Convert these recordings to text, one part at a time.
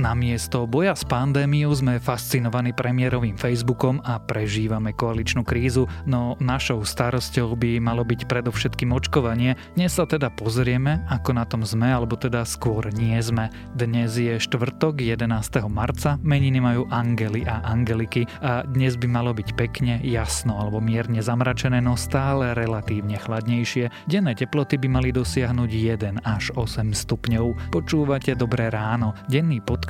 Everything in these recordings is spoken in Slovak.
Namiesto boja s pandémiou sme fascinovaní premiérovým Facebookom a prežívame koaličnú krízu, no našou starosťou by malo byť predovšetkým očkovanie. Dnes sa teda pozrieme, ako na tom sme, alebo teda skôr nie sme. Dnes je štvrtok 11. marca, meniny majú Angely a Angeliky a dnes by malo byť pekne, jasno alebo mierne zamračené, no stále relatívne chladnejšie. Denné teploty by mali dosiahnuť 1 až 8 stupňov. Počúvate Dobré ráno. Denný podcast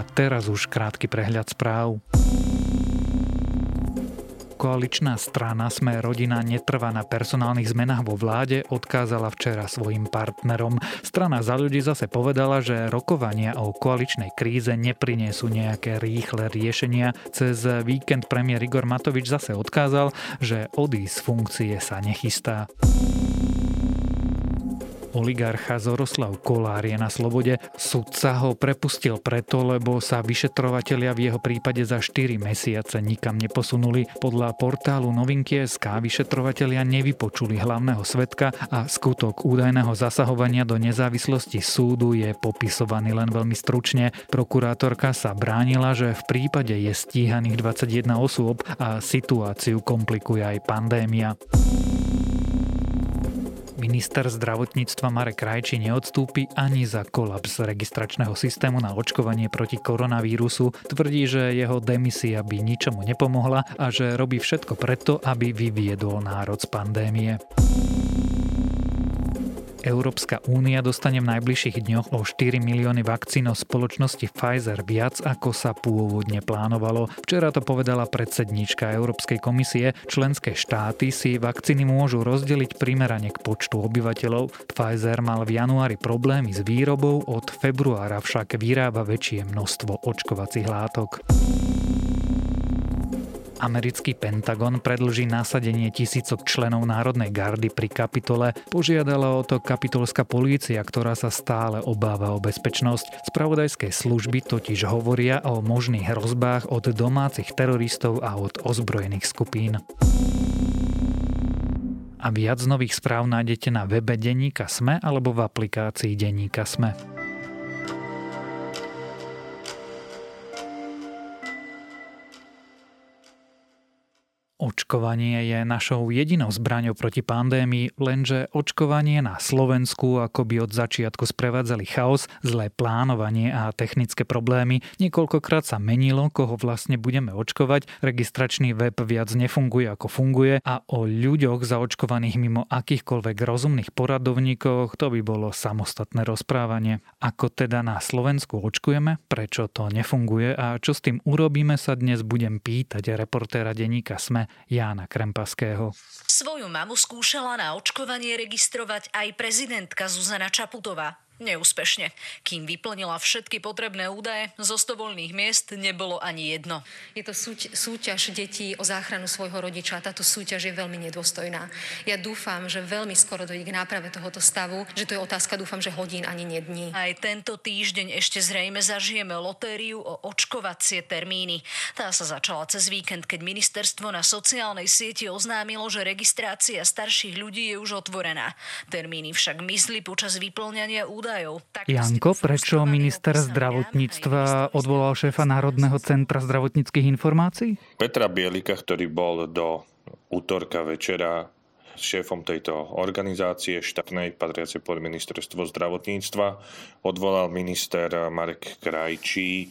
A teraz už krátky prehľad správ. Koaličná strana Sme rodina netrvá na personálnych zmenách vo vláde, odkázala včera svojim partnerom. Strana za ľudí zase povedala, že rokovania o koaličnej kríze neprinesú nejaké rýchle riešenia. Cez víkend premiér Igor Matovič zase odkázal, že odísť z funkcie sa nechystá. Oligarcha Zoroslav Kolár je na slobode. Sudca ho prepustil preto, lebo sa vyšetrovatelia v jeho prípade za 4 mesiace nikam neposunuli. Podľa portálu Novinky SK vyšetrovatelia nevypočuli hlavného svetka a skutok údajného zasahovania do nezávislosti súdu je popisovaný len veľmi stručne. Prokurátorka sa bránila, že v prípade je stíhaných 21 osôb a situáciu komplikuje aj pandémia. Minister zdravotníctva Marek Krajči neodstúpi ani za kolaps registračného systému na očkovanie proti koronavírusu. Tvrdí, že jeho demisia by ničomu nepomohla a že robí všetko preto, aby vyviedol národ z pandémie. Európska únia dostane v najbližších dňoch o 4 milióny vakcín od spoločnosti Pfizer viac, ako sa pôvodne plánovalo. Včera to povedala predsednička Európskej komisie. Členské štáty si vakcíny môžu rozdeliť primerane k počtu obyvateľov. Pfizer mal v januári problémy s výrobou, od februára však vyrába väčšie množstvo očkovacích látok. Americký Pentagon predlží nasadenie tisícok členov Národnej gardy pri kapitole. Požiadala o to kapitolská polícia, ktorá sa stále obáva o bezpečnosť. Spravodajské služby totiž hovoria o možných hrozbách od domácich teroristov a od ozbrojených skupín. A viac nových správ nájdete na webe Deníka Sme alebo v aplikácii Deníka Sme. Očkovanie je našou jedinou zbraňou proti pandémii, lenže očkovanie na Slovensku akoby od začiatku sprevádzali chaos, zlé plánovanie a technické problémy. Niekoľkokrát sa menilo, koho vlastne budeme očkovať, registračný web viac nefunguje ako funguje a o ľuďoch zaočkovaných mimo akýchkoľvek rozumných poradovníkoch to by bolo samostatné rozprávanie. Ako teda na Slovensku očkujeme, prečo to nefunguje a čo s tým urobíme sa dnes budem pýtať reportéra denníka SME Jána Krempaského. Svoju mamu skúšala na očkovanie registrovať aj prezidentka Zuzana Čaputová. Neúspešne. Kým vyplnila všetky potrebné údaje, zo 100 voľných miest nebolo ani jedno. Je to súť, súťaž detí o záchranu svojho rodiča. Táto súťaž je veľmi nedôstojná. Ja dúfam, že veľmi skoro dojde k náprave tohoto stavu, že to je otázka, dúfam, že hodín ani nie dní. Aj tento týždeň ešte zrejme zažijeme lotériu o očkovacie termíny. Tá sa začala cez víkend, keď ministerstvo na sociálnej sieti oznámilo, že registrácia starších ľudí je už otvorená. Termíny však mizli počas vyplňania údajov údajov. Janko, prečo minister zdravotníctva odvolal šéfa Národného centra zdravotníckých informácií? Petra Bielika, ktorý bol do útorka večera šéfom tejto organizácie štátnej, patriacej pod ministerstvo zdravotníctva, odvolal minister Marek Krajčí e,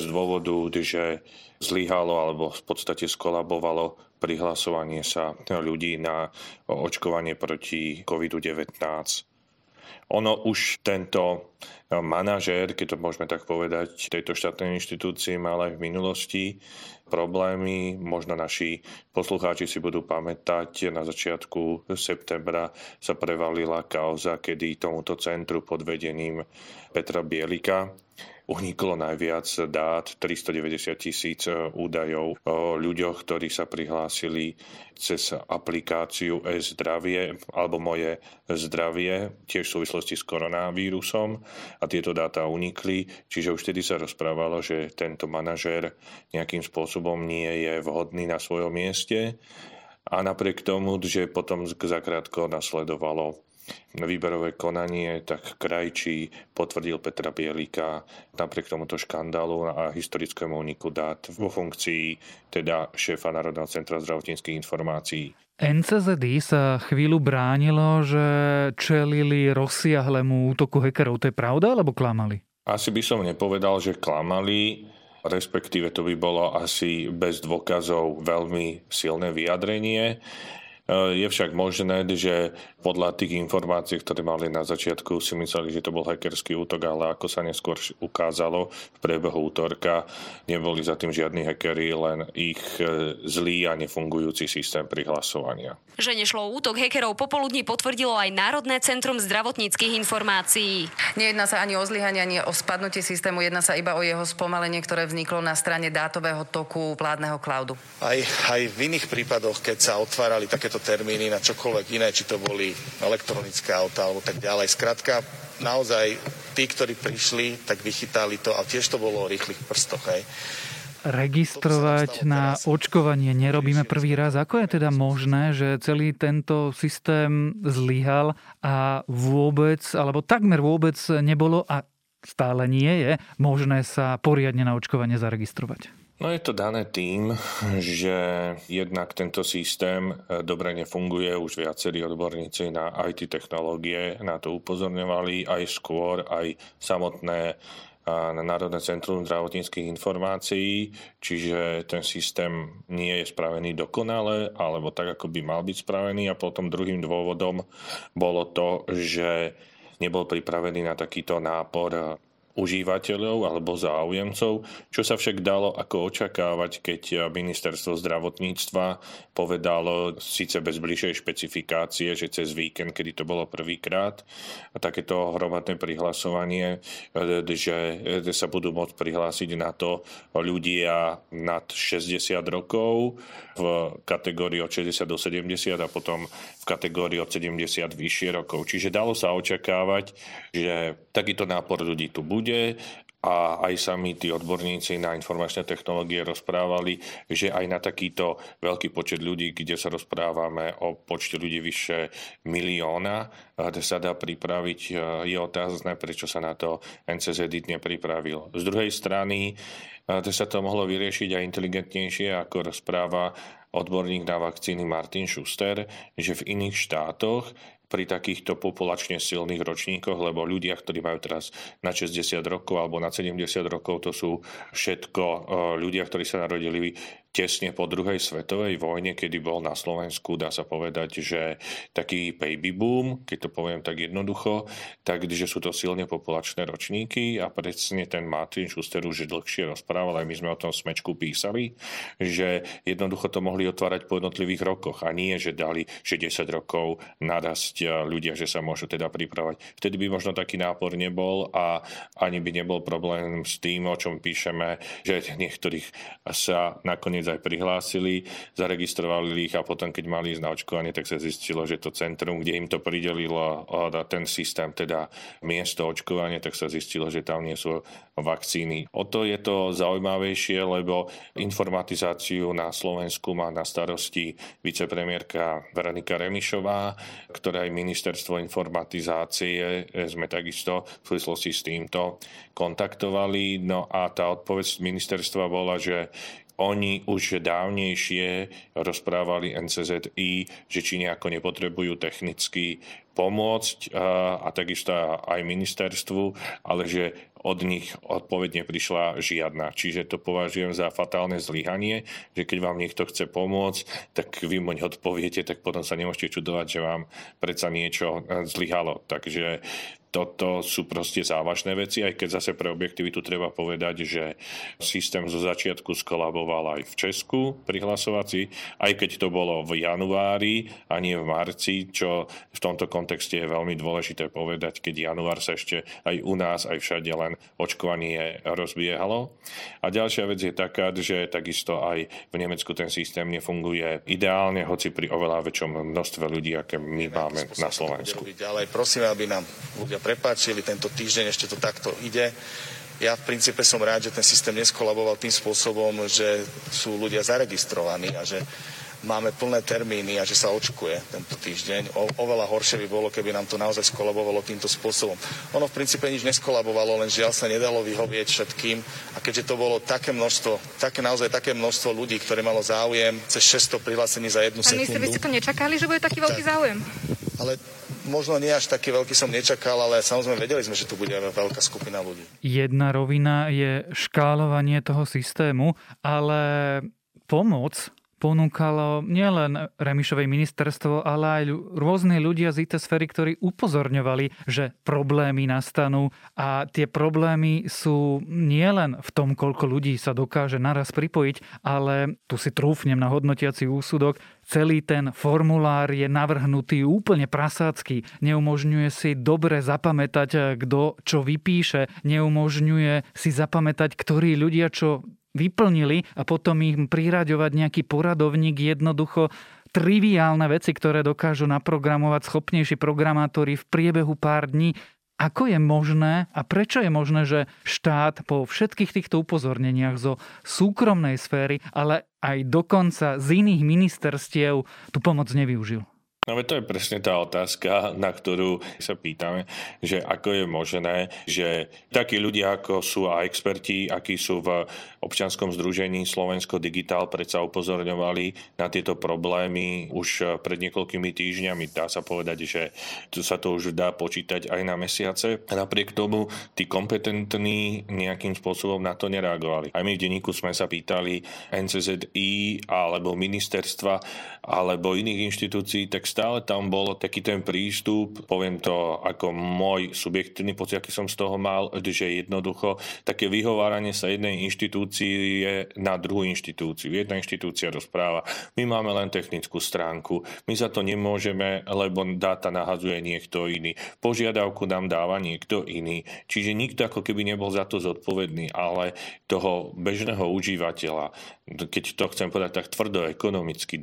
z dôvodu, že zlyhalo alebo v podstate skolabovalo prihlasovanie sa ľudí na očkovanie proti COVID-19. Ono už tento eh, manažér, keď to môžeme tak povedať, tejto štátnej inštitúcii mal aj v minulosti problémy. Možno naši poslucháči si budú pamätať, na začiatku septembra sa prevalila kauza, kedy tomuto centru pod vedením Petra Bielika uniklo najviac dát, 390 tisíc údajov o ľuďoch, ktorí sa prihlásili cez aplikáciu e-zdravie alebo moje zdravie, tiež v súvislosti s koronavírusom. A tieto dáta unikli, čiže už vtedy sa rozprávalo, že tento manažér nejakým spôsobom nie je vhodný na svojom mieste. A napriek tomu, že potom zakrátko nasledovalo výberové konanie, tak krajčí potvrdil Petra Bielika napriek tomuto škandálu a historickému úniku dát vo funkcii teda šéfa Národného centra zdravotníckých informácií. NCZD sa chvíľu bránilo, že čelili rozsiahlemu útoku hackerov. To je pravda, alebo klamali? Asi by som nepovedal, že klamali respektíve to by bolo asi bez dôkazov veľmi silné vyjadrenie. Je však možné, že podľa tých informácií, ktoré mali na začiatku, si mysleli, že to bol hackerský útok, ale ako sa neskôr ukázalo v priebehu útorka, neboli za tým žiadni hackery, len ich e, zlý a nefungujúci systém prihlasovania. Že nešlo útok hackerov popoludní potvrdilo aj Národné centrum zdravotníckých informácií. Nejedná sa ani o zlyhanie, ani o spadnutie systému, jedná sa iba o jeho spomalenie, ktoré vzniklo na strane dátového toku vládneho cloudu. Aj, aj v iných prípadoch, keď sa otvárali takéto termíny na čokoľvek iné, či to boli elektronické auta alebo tak ďalej. Skrátka, naozaj tí, ktorí prišli, tak vychytali to a tiež to bolo o rýchlych prstoch. Hej. Registrovať na očkovanie nerobíme prvý raz. Ako je teda možné, že celý tento systém zlyhal a vôbec, alebo takmer vôbec nebolo a stále nie je možné sa poriadne na očkovanie zaregistrovať? No je to dané tým, že jednak tento systém e, dobre nefunguje, už viacerí odborníci na IT technológie na to upozorňovali, aj skôr, aj samotné na Národné centrum zdravotníckých informácií, čiže ten systém nie je spravený dokonale, alebo tak, ako by mal byť spravený. A potom druhým dôvodom bolo to, že nebol pripravený na takýto nápor užívateľov alebo záujemcov, čo sa však dalo ako očakávať, keď ministerstvo zdravotníctva povedalo síce bez bližšej špecifikácie, že cez víkend, kedy to bolo prvýkrát, takéto hromadné prihlasovanie, že sa budú môcť prihlásiť na to ľudia nad 60 rokov v kategórii od 60 do 70 a potom v kategórii od 70 vyššie rokov. Čiže dalo sa očakávať, že takýto nápor ľudí tu bude bude a aj sami tí odborníci na informačné technológie rozprávali, že aj na takýto veľký počet ľudí, kde sa rozprávame o počte ľudí vyše milióna, sa dá pripraviť. Je otázne, prečo sa na to NCZ nepripravil. Z druhej strany sa to mohlo vyriešiť aj inteligentnejšie, ako rozpráva odborník na vakcíny Martin Schuster, že v iných štátoch pri takýchto populačne silných ročníkoch, lebo ľudia, ktorí majú teraz na 60 rokov alebo na 70 rokov, to sú všetko eh, ľudia, ktorí sa narodili tesne po druhej svetovej vojne, kedy bol na Slovensku, dá sa povedať, že taký baby boom, keď to poviem tak jednoducho, takže sú to silne populačné ročníky a presne ten Martin Schuster už dlhšie rozprával, aj my sme o tom smečku písali, že jednoducho to mohli otvárať po jednotlivých rokoch a nie, že dali, že 10 rokov narasť ľudia, že sa môžu teda pripravať. Vtedy by možno taký nápor nebol a ani by nebol problém s tým, o čom píšeme, že niektorých sa nakoniec nakoniec aj prihlásili, zaregistrovali ich a potom, keď mali ísť na očkovanie, tak sa zistilo, že to centrum, kde im to pridelilo ten systém, teda miesto očkovania, tak sa zistilo, že tam nie sú vakcíny. O to je to zaujímavejšie, lebo informatizáciu na Slovensku má na starosti vicepremiérka Veronika Remišová, ktorá aj ministerstvo informatizácie sme takisto v súvislosti s týmto kontaktovali. No a tá odpoveď ministerstva bola, že oni už dávnejšie rozprávali NCZI, že či nejako nepotrebujú technicky pomôcť a, takisto aj ministerstvu, ale že od nich odpoveď neprišla žiadna. Čiže to považujem za fatálne zlyhanie, že keď vám niekto chce pomôcť, tak vy mu odpoviete, tak potom sa nemôžete čudovať, že vám predsa niečo zlyhalo. Takže toto sú proste závažné veci, aj keď zase pre objektivitu treba povedať, že systém zo začiatku skolaboval aj v Česku pri hlasovací, aj keď to bolo v januári a nie v marci, čo v tomto kontexte je veľmi dôležité povedať, keď január sa ešte aj u nás, aj všade len očkovanie rozbiehalo. A ďalšia vec je taká, že takisto aj v Nemecku ten systém nefunguje ideálne, hoci pri oveľa väčšom množstve ľudí, aké my máme na Slovensku. Ďalej prosím, aby nám ľudia prepáčili, tento týždeň ešte to takto ide. Ja v princípe som rád, že ten systém neskolaboval tým spôsobom, že sú ľudia zaregistrovaní a že máme plné termíny a že sa očkuje tento týždeň. O, oveľa horšie by bolo, keby nám to naozaj skolabovalo týmto spôsobom. Ono v princípe nič neskolabovalo, len žiaľ sa nedalo vyhovieť všetkým. A keďže to bolo také množstvo, také, naozaj také množstvo ľudí, ktoré malo záujem, cez 600 prihlásení za jednu Pán sekundu. Pán vy ste to nečakali, že bude taký veľký tak, záujem? Ale možno nie až taký veľký som nečakal, ale samozrejme vedeli sme, že tu bude veľká skupina ľudí. Jedna rovina je škálovanie toho systému, ale pomoc ponúkalo nielen Remišovej ministerstvo, ale aj rôzne ľudia z IT sféry, ktorí upozorňovali, že problémy nastanú. A tie problémy sú nielen v tom, koľko ľudí sa dokáže naraz pripojiť, ale tu si trúfnem na hodnotiaci úsudok, celý ten formulár je navrhnutý úplne prasácky, neumožňuje si dobre zapamätať, kto čo vypíše, neumožňuje si zapamätať, ktorí ľudia čo vyplnili a potom im priraďovať nejaký poradovník jednoducho triviálne veci, ktoré dokážu naprogramovať schopnejší programátori v priebehu pár dní. Ako je možné a prečo je možné, že štát po všetkých týchto upozorneniach zo súkromnej sféry, ale aj dokonca z iných ministerstiev tú pomoc nevyužil? No to je presne tá otázka, na ktorú sa pýtame, že ako je možné, že takí ľudia, ako sú a experti, akí sú v občianskom združení Slovensko Digitál, predsa upozorňovali na tieto problémy už pred niekoľkými týždňami. Dá sa povedať, že sa to už dá počítať aj na mesiace. A napriek tomu tí kompetentní nejakým spôsobom na to nereagovali. Aj my v denníku sme sa pýtali NCZI alebo ministerstva alebo iných inštitúcií, tak stále tam bol taký ten prístup, poviem to ako môj subjektívny pocit, aký som z toho mal, že jednoducho také vyhováranie sa jednej inštitúcie na druhú inštitúciu. Jedna inštitúcia rozpráva, my máme len technickú stránku, my za to nemôžeme, lebo dáta nahazuje niekto iný. Požiadavku nám dáva niekto iný. Čiže nikto ako keby nebol za to zodpovedný, ale toho bežného užívateľa, keď to chcem povedať tak tvrdo ekonomicky,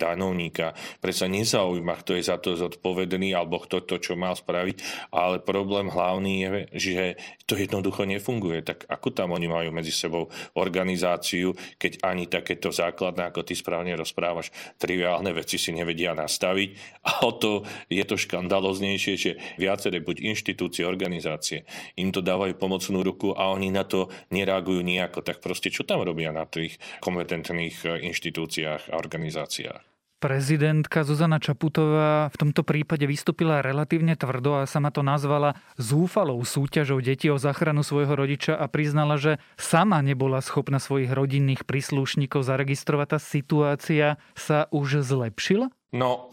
danovníka, predsa nezaujíma, kto je za to zodpovedný alebo kto to, čo mal spraviť, ale problém hlavný je, že to jednoducho nefunguje. Tak ako tam oni majú medzi sebou organizáciu, keď ani takéto základné, ako ty správne rozprávaš, triviálne veci si nevedia nastaviť. A o to je to škandaloznejšie, že viaceré buď inštitúcie, organizácie im to dávajú pomocnú ruku a oni na to nereagujú nejako. Tak proste čo tam robia na tých kompetentných inštitúciách a organizáciách? Prezidentka Zuzana Čaputová v tomto prípade vystúpila relatívne tvrdo a sama to nazvala zúfalou súťažou detí o záchranu svojho rodiča a priznala, že sama nebola schopná svojich rodinných príslušníkov zaregistrovať. Tá situácia sa už zlepšila? No,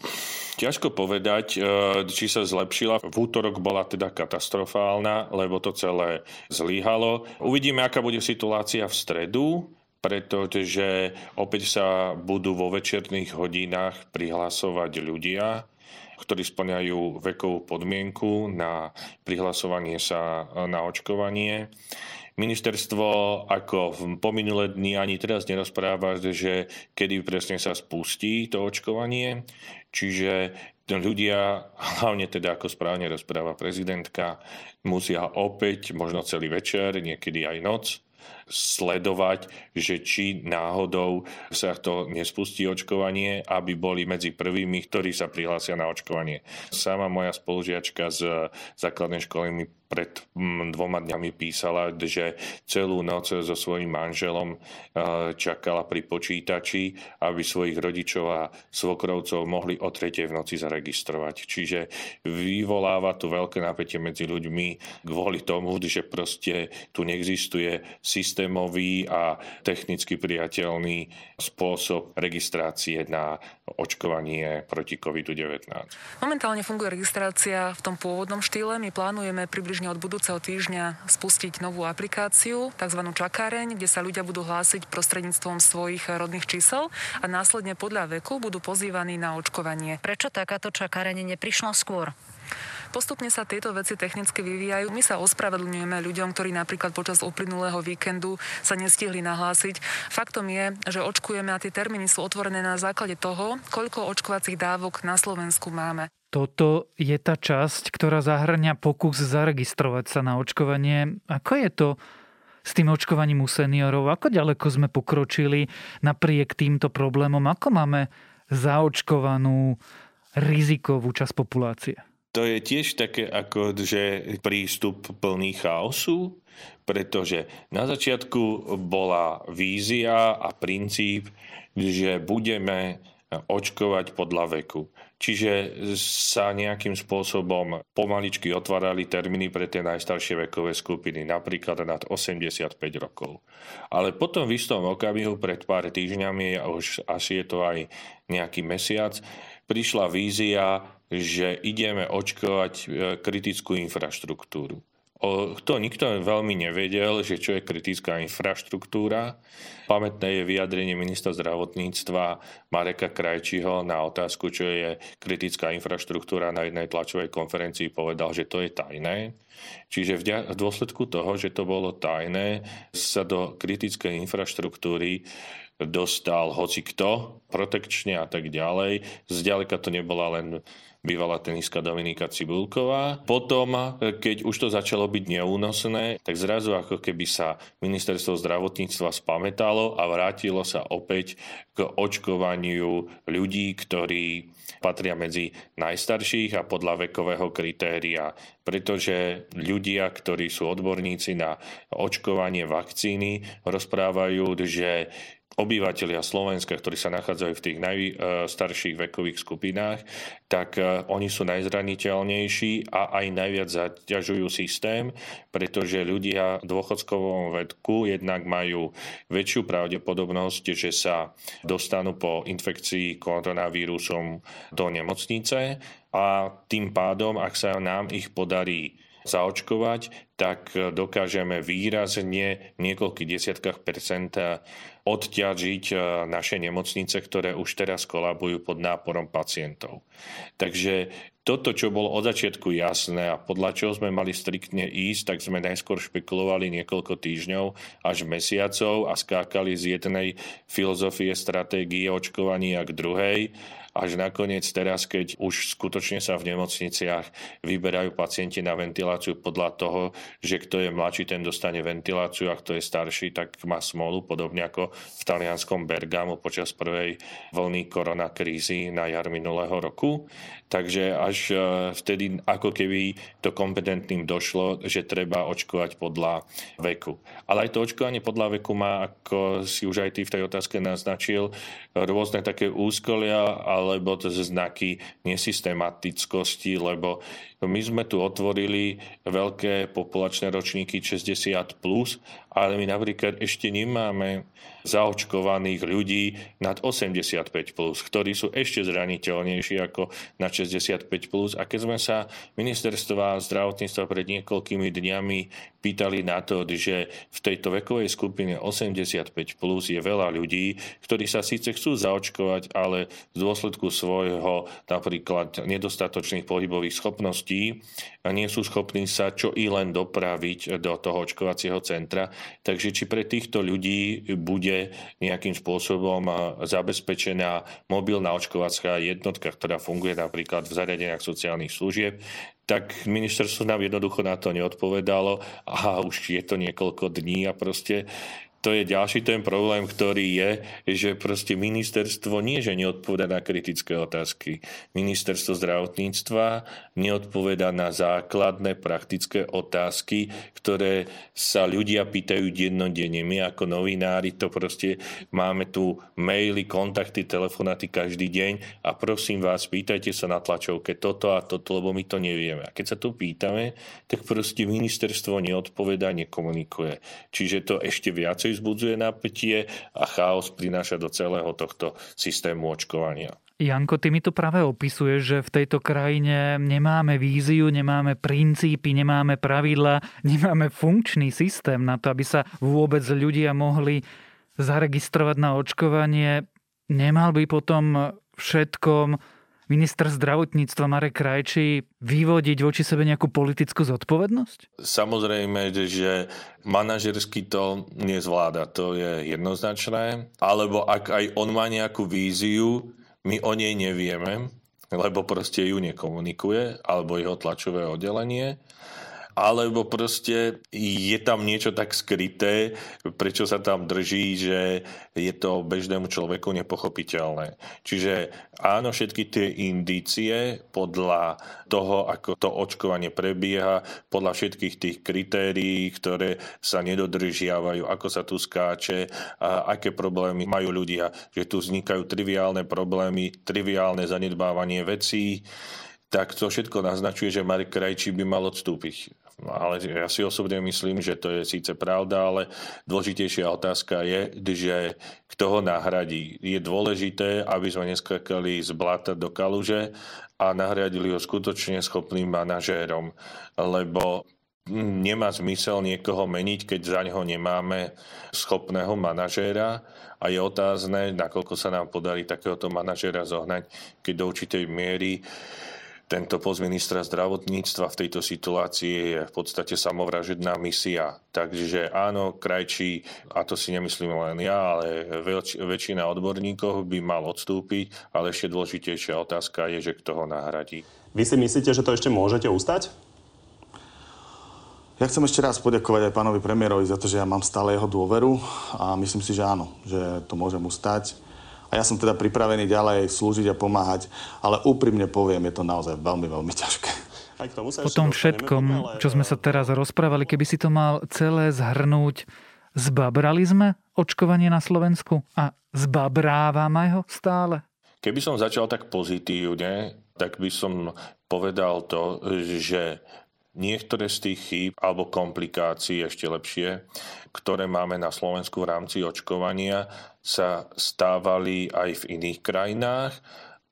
ťažko povedať, e, či sa zlepšila. V útorok bola teda katastrofálna, lebo to celé zlyhalo. Uvidíme, aká bude situácia v stredu pretože opäť sa budú vo večerných hodinách prihlasovať ľudia, ktorí splňajú vekovú podmienku na prihlasovanie sa na očkovanie. Ministerstvo ako v pominulé dni ani teraz nerozpráva, že kedy presne sa spustí to očkovanie. Čiže ľudia, hlavne teda ako správne rozpráva prezidentka, musia opäť, možno celý večer, niekedy aj noc, sledovať, že či náhodou sa to nespustí očkovanie, aby boli medzi prvými, ktorí sa prihlásia na očkovanie. Sama moja spolužiačka z základnej školy mi pred mm, dvoma dňami písala, že celú noc so svojím manželom eh, čakala pri počítači, aby svojich rodičov a svokrovcov mohli o tretej v noci zaregistrovať. Čiže vyvoláva tu veľké napätie medzi ľuďmi kvôli tomu, že proste tu neexistuje systém systémový a technicky priateľný spôsob registrácie na očkovanie proti COVID-19. Momentálne funguje registrácia v tom pôvodnom štýle. My plánujeme približne od budúceho týždňa spustiť novú aplikáciu, tzv. čakáreň, kde sa ľudia budú hlásiť prostredníctvom svojich rodných čísel a následne podľa veku budú pozývaní na očkovanie. Prečo takáto čakáreň neprišla skôr? Postupne sa tieto veci technicky vyvíjajú. My sa ospravedlňujeme ľuďom, ktorí napríklad počas uplynulého víkendu sa nestihli nahlásiť. Faktom je, že očkujeme a tie termíny sú otvorené na základe toho, koľko očkovacích dávok na Slovensku máme. Toto je tá časť, ktorá zahrňa pokus zaregistrovať sa na očkovanie. Ako je to s tým očkovaním u seniorov? Ako ďaleko sme pokročili napriek týmto problémom? Ako máme zaočkovanú rizikovú časť populácie? To je tiež také ako, že prístup plný chaosu, pretože na začiatku bola vízia a princíp, že budeme očkovať podľa veku. Čiže sa nejakým spôsobom pomaličky otvárali termíny pre tie najstaršie vekové skupiny, napríklad nad 85 rokov. Ale potom v istom okamihu pred pár týždňami, už asi je to aj nejaký mesiac, prišla vízia že ideme očkovať e, kritickú infraštruktúru. O, to nikto veľmi nevedel, že čo je kritická infraštruktúra. Pamätné je vyjadrenie ministra zdravotníctva Mareka Krajčiho na otázku, čo je kritická infraštruktúra na jednej tlačovej konferencii povedal, že to je tajné. Čiže v dôsledku toho, že to bolo tajné, sa do kritickej infraštruktúry dostal hoci kto, protekčne a tak ďalej. Zďaleka to nebola len bývala tenistka Dominika Cibulková. Potom, keď už to začalo byť neúnosné, tak zrazu ako keby sa ministerstvo zdravotníctva spametalo a vrátilo sa opäť k očkovaniu ľudí, ktorí patria medzi najstarších a podľa vekového kritéria, pretože ľudia, ktorí sú odborníci na očkovanie vakcíny, rozprávajú, že obyvateľia Slovenska, ktorí sa nachádzajú v tých najstarších vekových skupinách, tak e, oni sú najzraniteľnejší a aj najviac zaťažujú systém, pretože ľudia v dôchodskovom vedku jednak majú väčšiu pravdepodobnosť, že sa dostanú po infekcii koronavírusom do nemocnice a tým pádom, ak sa nám ich podarí zaočkovať, tak dokážeme výrazne v niekoľkých desiatkách percenta odťažiť e, naše nemocnice, ktoré už teraz kolabujú pod náporom pacientov. Takže toto, čo bolo od začiatku jasné a podľa čoho sme mali striktne ísť, tak sme najskôr špekulovali niekoľko týždňov až mesiacov a skákali z jednej filozofie stratégie očkovania k druhej až nakoniec teraz, keď už skutočne sa v nemocniciach vyberajú pacienti na ventiláciu podľa toho, že kto je mladší, ten dostane ventiláciu a kto je starší, tak má smolu, podobne ako v talianskom Bergamo počas prvej vlny koronakrízy na jar minulého roku. Takže až e, vtedy ako keby to kompetentným došlo, že treba očkovať podľa veku. Ale aj to očkovanie podľa veku má, ako si už aj ty v tej otázke naznačil, rôzne také úskolia alebo znaky nesystematickosti, lebo my sme tu otvorili veľké populačné ročníky 60+, plus, ale my napríklad ešte nemáme zaočkovaných ľudí nad 85+, plus, ktorí sú ešte zraniteľnejší ako na 65+. Plus. A keď sme sa ministerstva zdravotníctva pred niekoľkými dňami pýtali na to, že v tejto vekovej skupine 85+, plus je veľa ľudí, ktorí sa síce chcú zaočkovať, ale z dôsledku svojho napríklad nedostatočných pohybových schopností nie sú schopní sa čo i len dopraviť do toho očkovacieho centra. Takže či pre týchto ľudí bude nejakým spôsobom zabezpečená mobilná očkovacia jednotka, ktorá funguje napríklad v zariadeniach sociálnych služieb, tak ministerstvo nám jednoducho na to neodpovedalo a už je to niekoľko dní a proste to je ďalší ten problém, ktorý je, že proste ministerstvo nie, že neodpoveda na kritické otázky. Ministerstvo zdravotníctva neodpoveda na základné praktické otázky, ktoré sa ľudia pýtajú dennodenne. My ako novinári to proste máme tu maily, kontakty, telefonáty každý deň a prosím vás, pýtajte sa na tlačovke toto a toto, lebo my to nevieme. A keď sa tu pýtame, tak proste ministerstvo neodpoveda, nekomunikuje. Čiže to ešte viacej vzbudzuje napätie a chaos prináša do celého tohto systému očkovania. Janko, ty mi tu práve opisuješ, že v tejto krajine nemáme víziu, nemáme princípy, nemáme pravidla, nemáme funkčný systém na to, aby sa vôbec ľudia mohli zaregistrovať na očkovanie. Nemal by potom všetkom minister zdravotníctva Marek Krajčí vyvodiť voči sebe nejakú politickú zodpovednosť? Samozrejme, že manažersky to nezvláda, to je jednoznačné. Alebo ak aj on má nejakú víziu, my o nej nevieme, lebo proste ju nekomunikuje, alebo jeho tlačové oddelenie alebo proste je tam niečo tak skryté, prečo sa tam drží, že je to bežnému človeku nepochopiteľné. Čiže áno, všetky tie indície podľa toho, ako to očkovanie prebieha, podľa všetkých tých kritérií, ktoré sa nedodržiavajú, ako sa tu skáče, a aké problémy majú ľudia, že tu vznikajú triviálne problémy, triviálne zanedbávanie vecí, tak to všetko naznačuje, že Marek Krajčí by mal odstúpiť. No, ale ja si osobne myslím, že to je síce pravda, ale dôležitejšia otázka je, že kto ho nahradí. Je dôležité, aby sme neskakali z blata do kaluže a nahradili ho skutočne schopným manažérom, lebo nemá zmysel niekoho meniť, keď za neho nemáme schopného manažéra a je otázne, nakoľko sa nám podarí takéhoto manažéra zohnať, keď do určitej miery tento post ministra zdravotníctva v tejto situácii je v podstate samovražedná misia. Takže áno, krajčí, a to si nemyslím len ja, ale väč- väčšina odborníkov by mal odstúpiť, ale ešte dôležitejšia otázka je, že kto ho nahradí. Vy si myslíte, že to ešte môžete ustať? Ja chcem ešte raz poďakovať aj pánovi premiérovi za to, že ja mám stále jeho dôveru a myslím si, že áno, že to môžem ustať a ja som teda pripravený ďalej slúžiť a pomáhať, ale úprimne poviem, je to naozaj veľmi, veľmi ťažké. Aj k tomu sa po tom všetkom, ale... čo sme sa teraz rozprávali, keby si to mal celé zhrnúť, zbabrali sme očkovanie na Slovensku a zbabrávame ho stále? Keby som začal tak pozitívne, tak by som povedal to, že Niektoré z tých chýb alebo komplikácií, ešte lepšie, ktoré máme na Slovensku v rámci očkovania, sa stávali aj v iných krajinách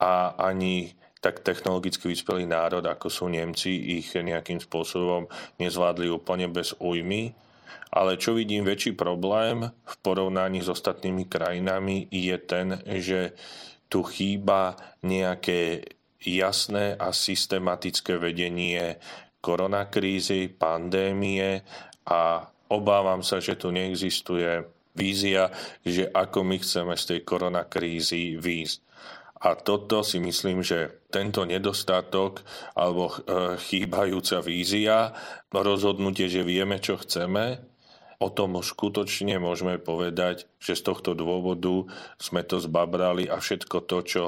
a ani tak technologicky vyspelý národ, ako sú Nemci, ich nejakým spôsobom nezvládli úplne bez újmy. Ale čo vidím väčší problém v porovnaní s ostatnými krajinami je ten, že tu chýba nejaké jasné a systematické vedenie koronakrízy, pandémie a obávam sa, že tu neexistuje vízia, že ako my chceme z tej koronakrízy výjsť. A toto si myslím, že tento nedostatok alebo e, chýbajúca vízia, rozhodnutie, že vieme, čo chceme, o tom skutočne môžeme povedať, že z tohto dôvodu sme to zbabrali a všetko to, čo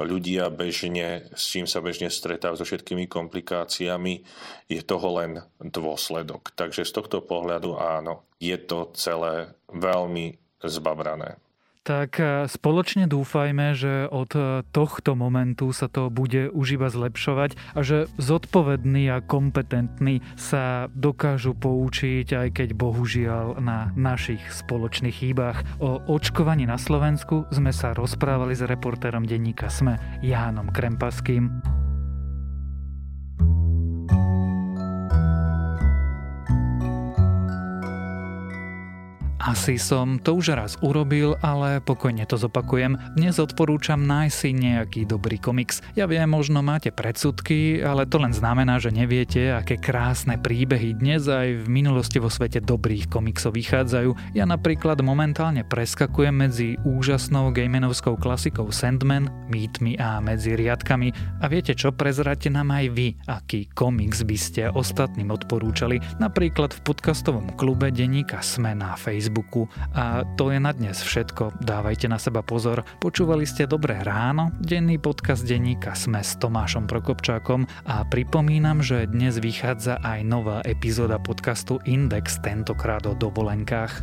ľudia bežne, s čím sa bežne stretávajú so všetkými komplikáciami, je toho len dôsledok. Takže z tohto pohľadu áno, je to celé veľmi zbabrané. Tak e, spoločne dúfajme, že od e, tohto momentu sa to bude už iba zlepšovať a že zodpovední a kompetentní sa dokážu poučiť, aj keď bohužiaľ na našich spoločných chýbach. O očkovaní na Slovensku sme sa rozprávali s reportérom denníka SME Jánom Krempaským. Asi som to už raz urobil, ale pokojne to zopakujem. Dnes odporúčam nájsť si nejaký dobrý komiks. Ja viem, možno máte predsudky, ale to len znamená, že neviete, aké krásne príbehy dnes aj v minulosti vo svete dobrých komiksov vychádzajú. Ja napríklad momentálne preskakujem medzi úžasnou gamenovskou klasikou Sandman, mýtmi a medzi riadkami. A viete čo, prezráte nám aj vy, aký komiks by ste ostatným odporúčali, napríklad v podcastovom klube denníka Sme na Facebook Facebooku. A to je na dnes všetko. Dávajte na seba pozor. Počúvali ste Dobré ráno, denný podcast denníka Sme s Tomášom Prokopčákom a pripomínam, že dnes vychádza aj nová epizóda podcastu Index, tentokrát o dovolenkách.